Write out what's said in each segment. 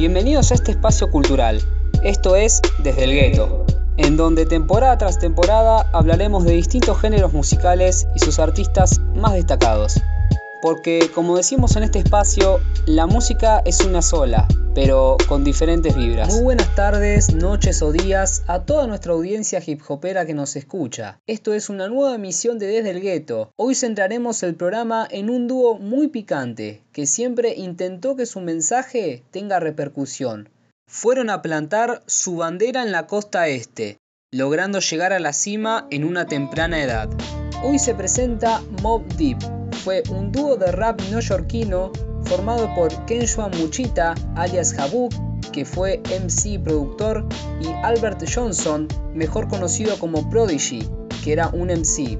Bienvenidos a este espacio cultural. Esto es Desde el Gueto, en donde temporada tras temporada hablaremos de distintos géneros musicales y sus artistas más destacados. Porque, como decimos en este espacio, la música es una sola, pero con diferentes vibras. Muy buenas tardes, noches o días a toda nuestra audiencia hip hopera que nos escucha. Esto es una nueva emisión de Desde el Gueto. Hoy centraremos el programa en un dúo muy picante, que siempre intentó que su mensaje tenga repercusión. Fueron a plantar su bandera en la costa este, logrando llegar a la cima en una temprana edad. Hoy se presenta Mob Deep. Fue un dúo de rap neoyorquino formado por Kenshua Muchita, alias Habuk, que fue MC productor, y Albert Johnson, mejor conocido como Prodigy, que era un MC.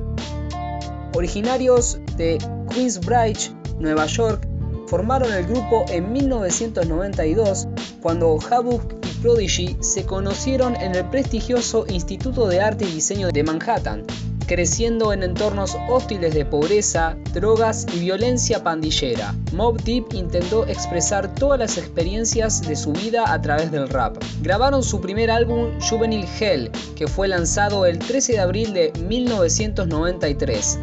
Originarios de Queensbridge, Nueva York, formaron el grupo en 1992 cuando Habuk y Prodigy se conocieron en el prestigioso Instituto de Arte y Diseño de Manhattan, creciendo en entornos hostiles de pobreza, drogas y violencia pandillera. Mob Deep intentó expresar todas las experiencias de su vida a través del rap. Grabaron su primer álbum Juvenile Hell, que fue lanzado el 13 de abril de 1993.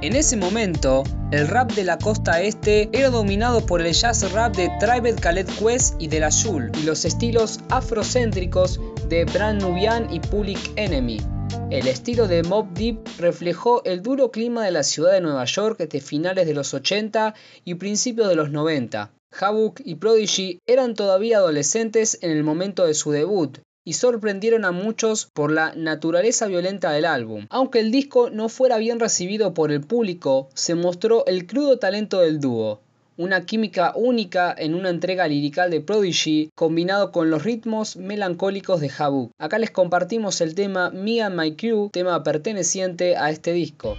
En ese momento, el rap de la costa este era dominado por el jazz rap de Tribe Khaled Quest y de la Shul, y los estilos afrocéntricos de Brand Nubian y Public Enemy. El estilo de Mob Deep reflejó el duro clima de la ciudad de Nueva York de finales de los 80 y principios de los 90. Havok y Prodigy eran todavía adolescentes en el momento de su debut, y sorprendieron a muchos por la naturaleza violenta del álbum. Aunque el disco no fuera bien recibido por el público, se mostró el crudo talento del dúo una química única en una entrega lirical de Prodigy combinado con los ritmos melancólicos de Habuk. Acá les compartimos el tema Me and My Crew, tema perteneciente a este disco.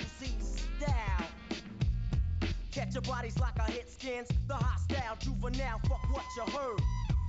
Style. Catch your bodies like I hit skins. The hostile juvenile, fuck what you heard.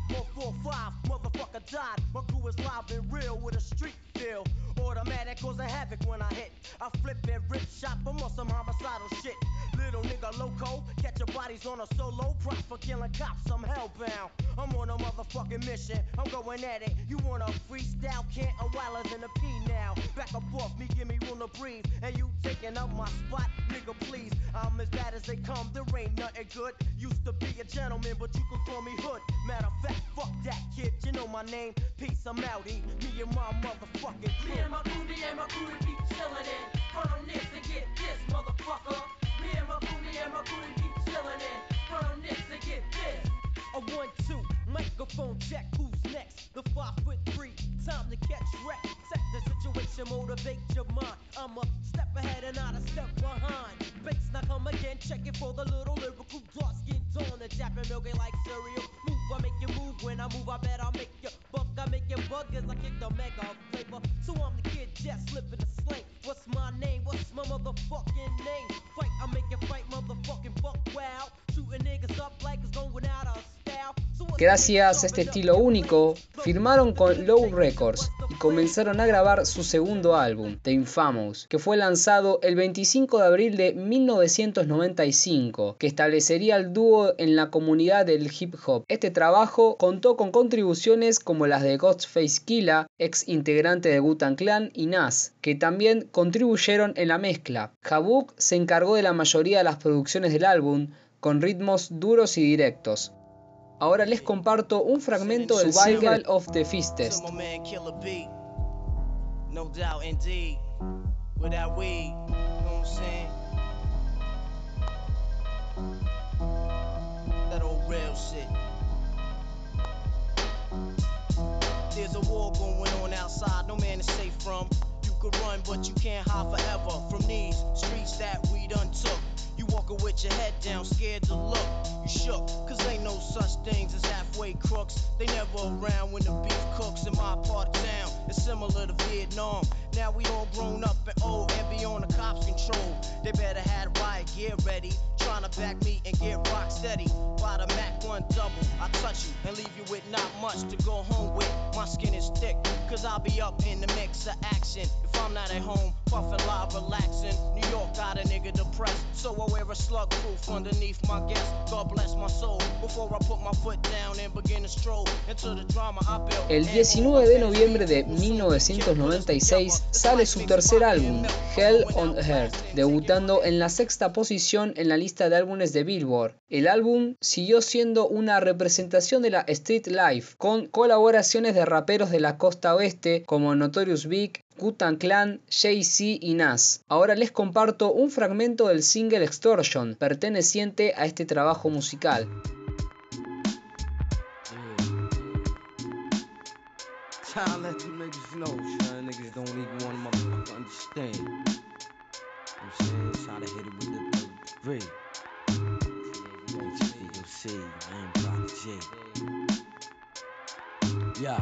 145, motherfucker died. My crew is live and real with a street feel. Automatic causing havoc when I hit. I flip and rip shot from on some homicidal shit. Little nigga loco, catch your bodies on a solo. Prop for killing cops, I'm hellbound. I'm on a motherfucking mission, I'm going at it. You want a freestyle, can't a wilder than a P now. Back up off me, give me room to breathe. And you taking up my spot, nigga, please. I'm as bad as they come, there ain't nothing good. Used to be a gentleman, but you could call me hood. Matter of fact, fuck that kid, you know my name. Peace, I'm outie. Me and my motherfucking crew. My me and my we keep chillin' in. Burn this and get this, motherfucker. Me and my me and my we keep chillin' in. Burn this and get this. A one, two, microphone check, who's next? The five foot three, time to catch wreck. Set the situation, motivate your mind. I'm a step ahead and not a step behind. Bass now come again, check it for the little lyrical dark tone. The Japan milk like cereal. Move, I make you move. When I move, I bet I'll make you buck. I make you bug as I kick the mega flavor. So I'm the kid just slipping the slang. What's my name? What's my motherfucking name? Fight, I make you fight, motherfucking buck wow. Shooting niggas up like it's going out of Gracias a este estilo único, firmaron con Low Records y comenzaron a grabar su segundo álbum, The Infamous, que fue lanzado el 25 de abril de 1995, que establecería el dúo en la comunidad del hip hop. Este trabajo contó con contribuciones como las de Ghostface Killah, ex integrante de Wu-Tang Clan, y Nas, que también contribuyeron en la mezcla. Habuk se encargó de la mayoría de las producciones del álbum, con ritmos duros y directos. Ahora les comparto un fragmento del Survival of the Fistest. No doubt indeed. Without weed, you know what I'm saying? That old real shit. There's a war going on outside, no man is safe from. You could run, but you can't hide forever from these streets that we walking with your head down, scared to look. You shook, cause ain't no such things as halfway crooks. They never around when the beef cooks in my part of town. It's similar to Vietnam. Now we all grown up and old and be on the cops' control. They better have riot gear ready. Trying to back me and get rock steady. By the Mac 1 double, I touch you and leave you with not much to go home with. My skin is thick, cause I'll be up in the mix of action. If I'm not at home, puffin' live, relaxing. New York got a nigga depressed, so I wear a slug proof underneath my guest. God bless my soul before I put my foot down and begin to stroll into the drama I built. El 19 de noviembre de 1996 sale su tercer álbum, Hell on Earth, debutando en la sexta posición en la lista de álbumes de Billboard. El álbum siguió siendo una representación de la street life, con colaboraciones de raperos de la costa oeste como Notorious Big, Gutan Clan, Jay-Z y Nas. Ahora les comparto un fragmento del single Extortion, perteneciente a este trabajo musical. Yeah.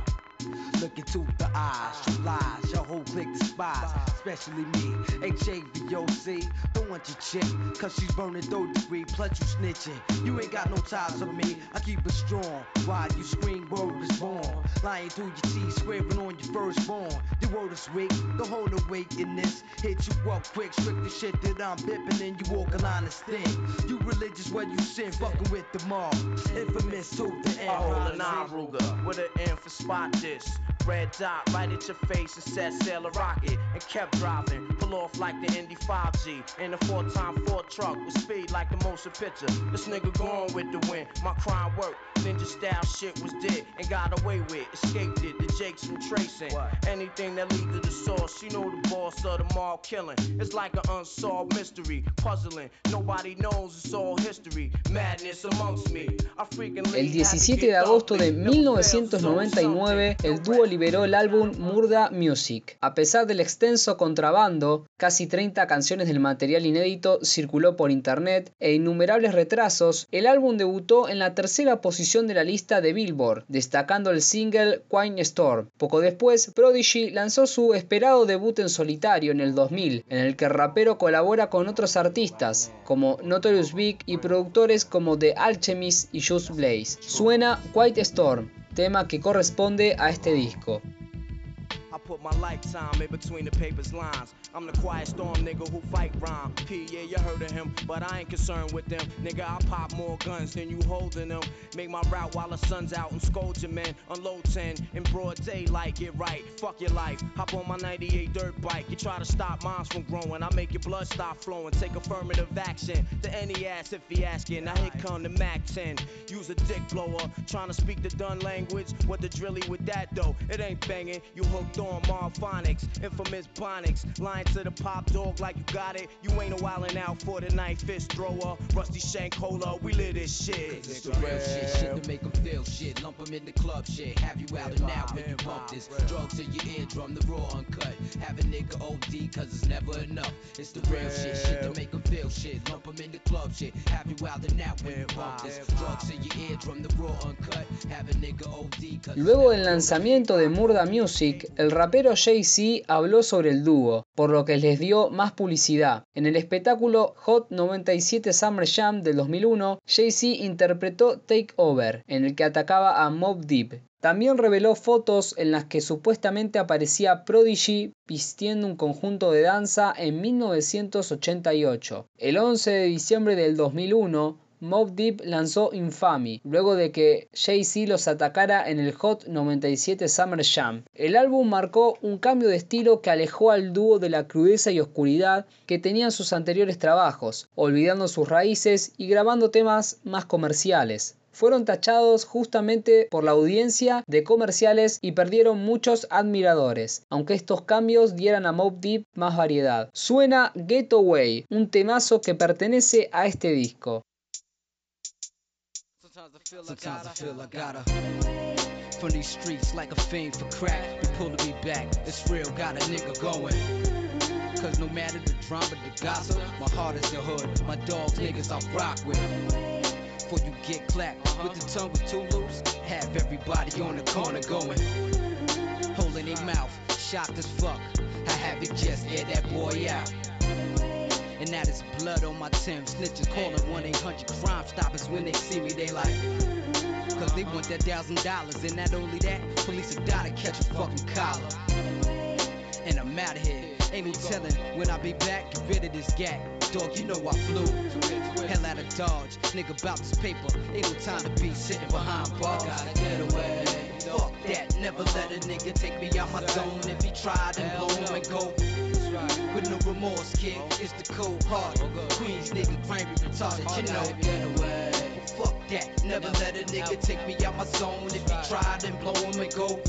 Look into the eyes, you lies, your whole clique despise, especially me. HAVOC, don't want your chick, cause she's burning third degree, plus you snitching. You ain't got no ties on me, I keep it strong. While you scream, word is born. Lying through your teeth, swearing on your firstborn. The word is weak, the whole awakeness. Hit you up quick, strict the shit that I'm bipping, and you walk a line of sting. You religious when you sin, fucking with the mob. Infamous to the end. I hold a nine Ruger with an M for spot this. Red dot right at your face and said sail a rocket and kept driving. Pull off like the Indy 5G in a four time Ford truck with speed like the motion picture. This nigga going with the wind. My crime worked. Ninja style shit was dead and got away with. Escaped it. The Jakes from tracing. Anything that lead to the source. You know the boss of the mob killing. It's like an unsolved mystery. Puzzling. Nobody knows it's all history. Madness amongst me. I freaking El 17 de agosto de 1999, el dúo liberó el álbum Murda Music. A pesar del extenso contrabando, casi 30 canciones del material inédito circuló por internet e innumerables retrasos, el álbum debutó en la tercera posición de la lista de Billboard, destacando el single Quine Storm. Poco después, Prodigy lanzó su esperado debut en solitario en el 2000, en el que el rapero colabora con otros artistas, como Notorious Big y productores como The Alchemist y Just Blaze. Suena White Storm, tema que corresponde a este disco. Put my lifetime in between the paper's lines. I'm the quiet storm nigga who fight rhyme. P, yeah, you heard of him, but I ain't concerned with them. Nigga, I pop more guns than you holding them. Make my route while the sun's out and scold your men. Unload 10 in broad daylight, get right. Fuck your life. Hop on my 98 dirt bike. You try to stop mines from growing. I make your blood stop flowing. Take affirmative action to any ass if he asking. Now here come the Mac 10. Use a dick blower. Trying to speak the done language. What the drilly with that though? It ain't banging. You hooked on Marphonics. Infamous Bonics. Lying to the pop dog like you got it. You ain't a wildin' out for the night fist thrower. Rusty Shank Cola. We live this shit. It's the real shit, shit to make them feel shit. Lump 'em in the club shit. Have you out and out when you bump this. Drugs in your eardrum, the raw uncut. Have a nigga OD, cause it's never enough. It's the real shit, shit to make them feel shit. Lump 'em in the club shit. Have you out and out when you bump this. Drugs in your eardrum, the raw uncut. Have a nigga OD, cause Luego del lanzamiento de Murda Music, el rapero Jay-Z habló sobre el dúo, por lo que les dio más publicidad. En el espectáculo Hot 97 Summer Jam del 2001, Jay-Z interpretó Take Over, en el que atacaba a Mob Deep. También reveló fotos en las que supuestamente aparecía Prodigy vistiendo un conjunto de danza en 1988. El 11 de diciembre del 2001, Mob Deep lanzó Infamy, luego de que Jay-Z los atacara en el Hot 97 Summer Jam. El álbum marcó un cambio de estilo que alejó al dúo de la crudeza y oscuridad que tenían sus anteriores trabajos, olvidando sus raíces y grabando temas más comerciales fueron tachados justamente por la audiencia de comerciales y perdieron muchos admiradores, aunque estos cambios dieran a Mob Deep más variedad. Suena Getaway, un temazo que pertenece a este disco. Sometimes I feel I gotta from these streets like a fiend for crack. You pulling me back, it's real, got a nigga going. Cause no matter the drama, the gossip, my heart is the hood. My dogs, niggas I rock with. Before you get clapped with the tongue was too loose, have everybody on the corner going. Holding their mouth, shocked as fuck. I have it just air that boy out. And now there's blood on my Tim. Snitches calling 1 800 Crime Stoppers when they see me, they like. Cause they want that thousand dollars. And not only that, police have gotta catch a fucking collar. And I'm out of here. Ain't no telling when I be back. Get rid of this gag. Dog, you know I flew. Hell out of Dodge. Nigga, about this paper. Ain't no time to be sitting behind bars. Gotta get away. Fuck that. Never let a nigga take me out my zone. If he tried and blow him and go. With no remorse, kid. It's the cold heart. Queens nigga, grimy, retarded. You know. Get away. Fuck that. Never let a nigga take me out my zone. If he tried and blow him and go.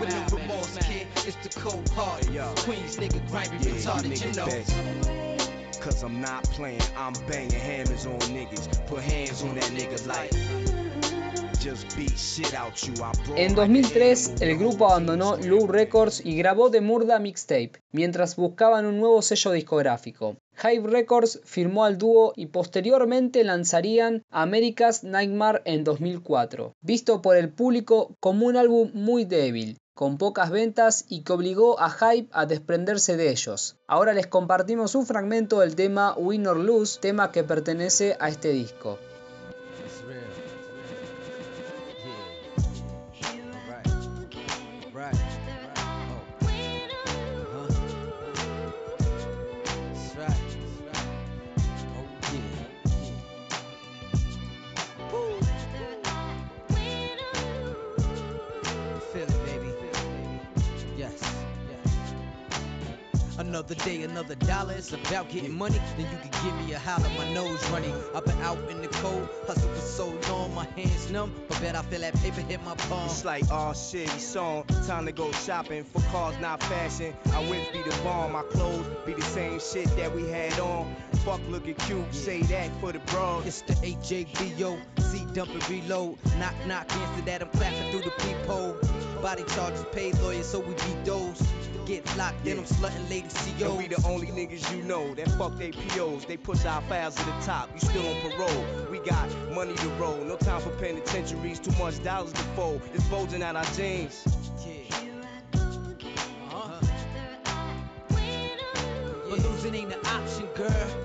With no remorse, kid. It's the cold heart. Queens nigga, grimy, retarded. you You know. Cause I'm not playing, I'm banging hammers on niggas. Put hands on that nigga like. En like 2003, an el grupo abandonó Lou Records y grabó The Murda Mixtape, mientras buscaban un nuevo sello discográfico. Hive Records firmó al dúo y posteriormente lanzarían America's Nightmare en 2004, visto por el público como un álbum muy débil, con pocas ventas y que obligó a Hype a desprenderse de ellos. Ahora les compartimos un fragmento del tema Win or Lose, tema que pertenece a este disco. Another day, another dollar. It's about getting money. Then you can give me a holler. My nose running. I've been out in the cold, hustle for so long. My hands numb, but bet I feel that paper hit my palm. It's like, oh shit, it's on. Time to go shopping for cars, not fashion. I whips be the bomb, my clothes be the same shit that we had on. Fuck looking cute, say that for the bros. It's the HJBO, C dump and reload. Knock, knock, answer that, I'm clapping through the peephole. Body charges, paid lawyers, so we beat those. Get locked, then I'm slutting lady And we the only niggas you know that fuck they POs. They push our files to the top. You still on parole. We got money to roll. No time for penitentiaries. Too much dollars to fold. It's bulging out our jeans. Yeah. Uh-huh. But losing ain't an option, girl.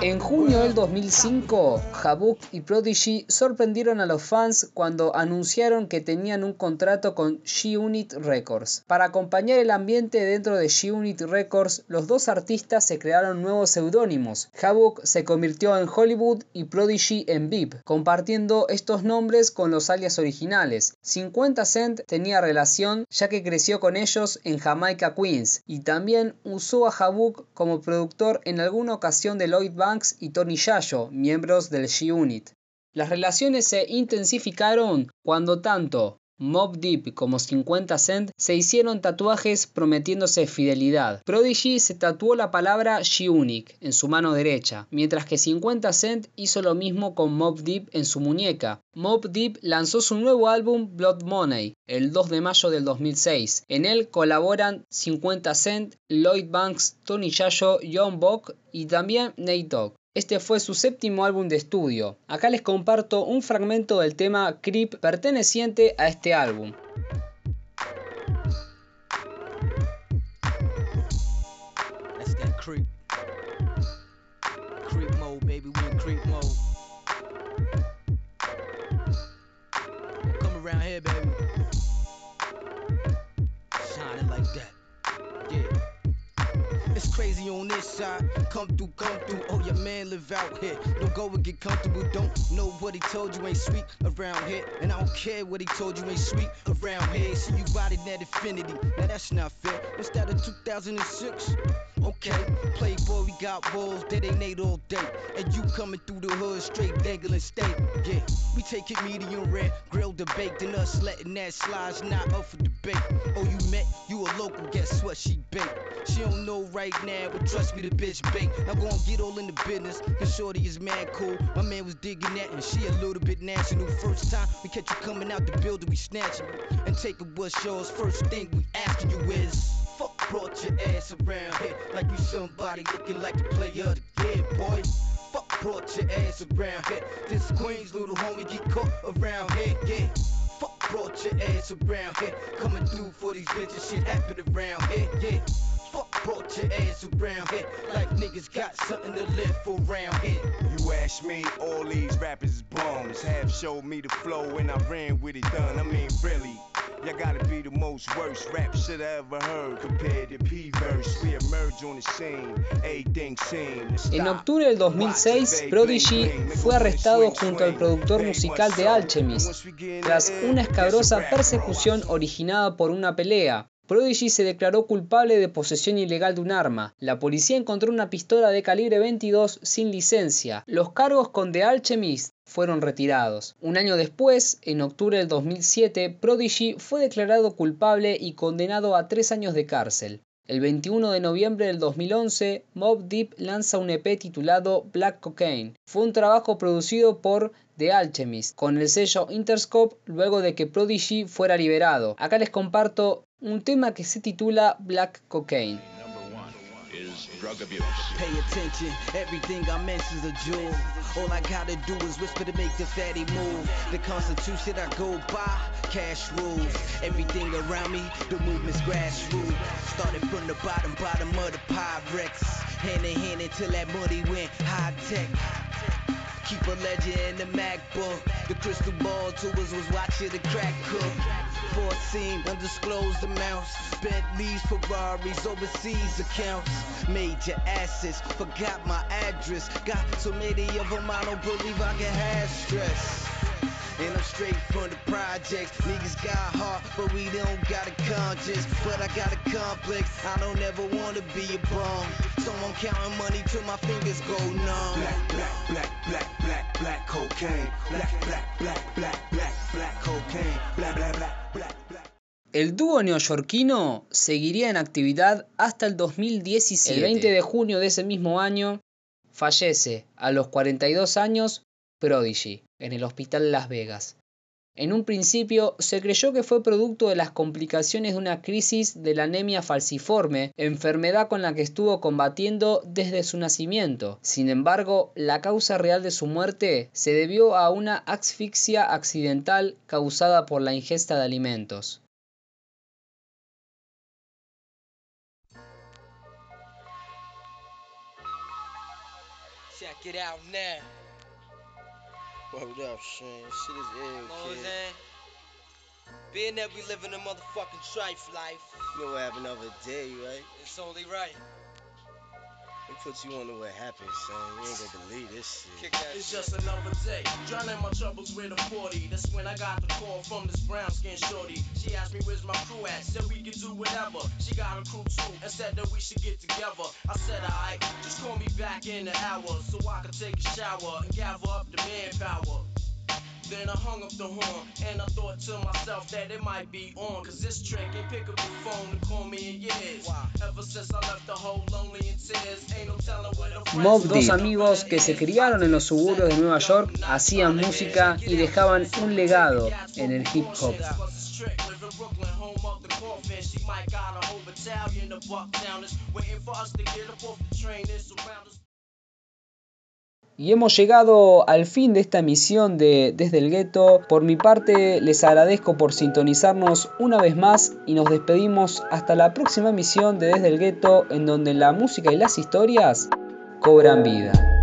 En junio del 2005, Habuk y Prodigy sorprendieron a los fans cuando anunciaron que tenían un contrato con G-Unit Records. Para acompañar el ambiente dentro de G-Unit Records, los dos artistas se crearon nuevos seudónimos. Habuk se convirtió en Hollywood y Prodigy en VIP, compartiendo estos nombres con los alias originales. 50 Cent tenía relación ya que creció con ellos en Jamaica Queens y también usó a Habuk como productor en alguna ocasión de Lloyd Banks y Tony Yayo, miembros del G-Unit. Las relaciones se intensificaron cuando tanto Mob Deep como 50 Cent se hicieron tatuajes prometiéndose fidelidad. Prodigy se tatuó la palabra G-Unique en su mano derecha, mientras que 50 Cent hizo lo mismo con Mob Deep en su muñeca. Mob Deep lanzó su nuevo álbum Blood Money el 2 de mayo del 2006. En él colaboran 50 Cent, Lloyd Banks, Tony Yayo, Young Buck y también Nate Dogg. Este fue su séptimo álbum de estudio. Acá les comparto un fragmento del tema Creep perteneciente a este álbum. Come through, come man live out here. Don't go and get comfortable. Don't know what he told you ain't sweet around here. And I don't care what he told you ain't sweet around here. See you riding that infinity. Now that's not fair. What's that in 2006? Okay, Playboy, we got walls that ain't ate all day. And you coming through the hood straight dangling steak. Yeah, we take it medium rare, grilled and baked, and us letting that slide's not up for debate. Oh, you met, you a local, guess what? She baked. She don't know right now, but trust me, the bitch baked. Now go and get all in the business, cause Shorty is mad cool. My man was digging that, and she a little bit national. First time we catch you coming out the building, we snatching you. And taking what's yours, first thing we asking you is. Fuck brought your ass around here like you somebody looking like the player of the game, boy. Fuck brought your ass around here. This Queen's little homie get caught around here, yeah. Fuck brought your ass around here. Coming through for these bitches, shit happen around here, yeah. Fuck brought your ass around here. Like niggas got something to live for around here. You ask me, all these rappers is bones. Have showed me the flow and I ran with it done. I mean, really. Y'all gotta be the most worst rap shit I ever heard. Compared to P-Verse. We emerge on the scene, everything seems En octubre del 2006, Prodigy fue arrestado junto al productor musical de Alchemist tras una escabrosa persecución originada por una pelea. Prodigy se declaró culpable de posesión ilegal de un arma. La policía encontró una pistola de calibre 22 sin licencia. Los cargos con The Alchemist fueron retirados. Un año después, en octubre del 2007, Prodigy fue declarado culpable y condenado a tres años de cárcel. El 21 de noviembre del 2011, Mob Deep lanza un EP titulado Black Cocaine. Fue un trabajo producido por The Alchemist con el sello Interscope luego de que Prodigy fuera liberado. Acá les comparto un tema que se titula Black Cocaine. Pay attention, everything I a jewel. All I gotta do is whisper to make the fatty move. The constitution I go by, cash rules. Everything around me, the movement's grassroots. Started from the bottom, bottom of the Pyrex. Hand in hand until that money went high tech. Keep a legend in the MacBook. The crystal ball to us was watching the crack cook. Foreseen undisclosed amounts. Bentleys, Ferraris, overseas accounts. Major assets, forgot my address. Got so many of them, I don't believe I can have stress. And I'm straight from the projects. Niggas got heart, but we don't got a conscience. But I got a complex. I don't ever wanna be a bum. So I'm counting money till my fingers go numb. Black, black, black, black, black, black cocaine. Black, black, black, black, black, black cocaine. Black, black, black, black, black. El dúo neoyorquino seguiría en actividad hasta el 2017. El 20 de junio de ese mismo año fallece a los 42 años Prodigy en el hospital Las Vegas. En un principio se creyó que fue producto de las complicaciones de una crisis de la anemia falciforme, enfermedad con la que estuvo combatiendo desde su nacimiento. Sin embargo, la causa real de su muerte se debió a una asfixia accidental causada por la ingesta de alimentos. Word up, Shane. Shit is ill, Know kid. Being that we live in a motherfucking strife life, You know what happened the other day, right? it's only right. They put you on to what happened, son. You ain't gonna believe this shit. Kick that It's shit. just another day. Drowning my troubles with a 40. That's when I got the call from this brown skin shorty. She asked me where's my crew at. Said we can do whatever. She got a crew too and said that we should get together. I said alright, just call me back in an hour so I can take a shower and gather up the manpower. Then I hung up the horn and I thought to myself that it might be on. Cause this trick ain't pick up the phone to call me in years. Ever since I left the whole lonely in tears, ain't no telling where the Mob dos amigos que se criaron en los suburbios de Nueva York hacían música y dejaban un legado en el hip hop. Y hemos llegado al fin de esta emisión de Desde el Gueto. Por mi parte, les agradezco por sintonizarnos una vez más y nos despedimos hasta la próxima emisión de Desde el Gueto, en donde la música y las historias cobran vida.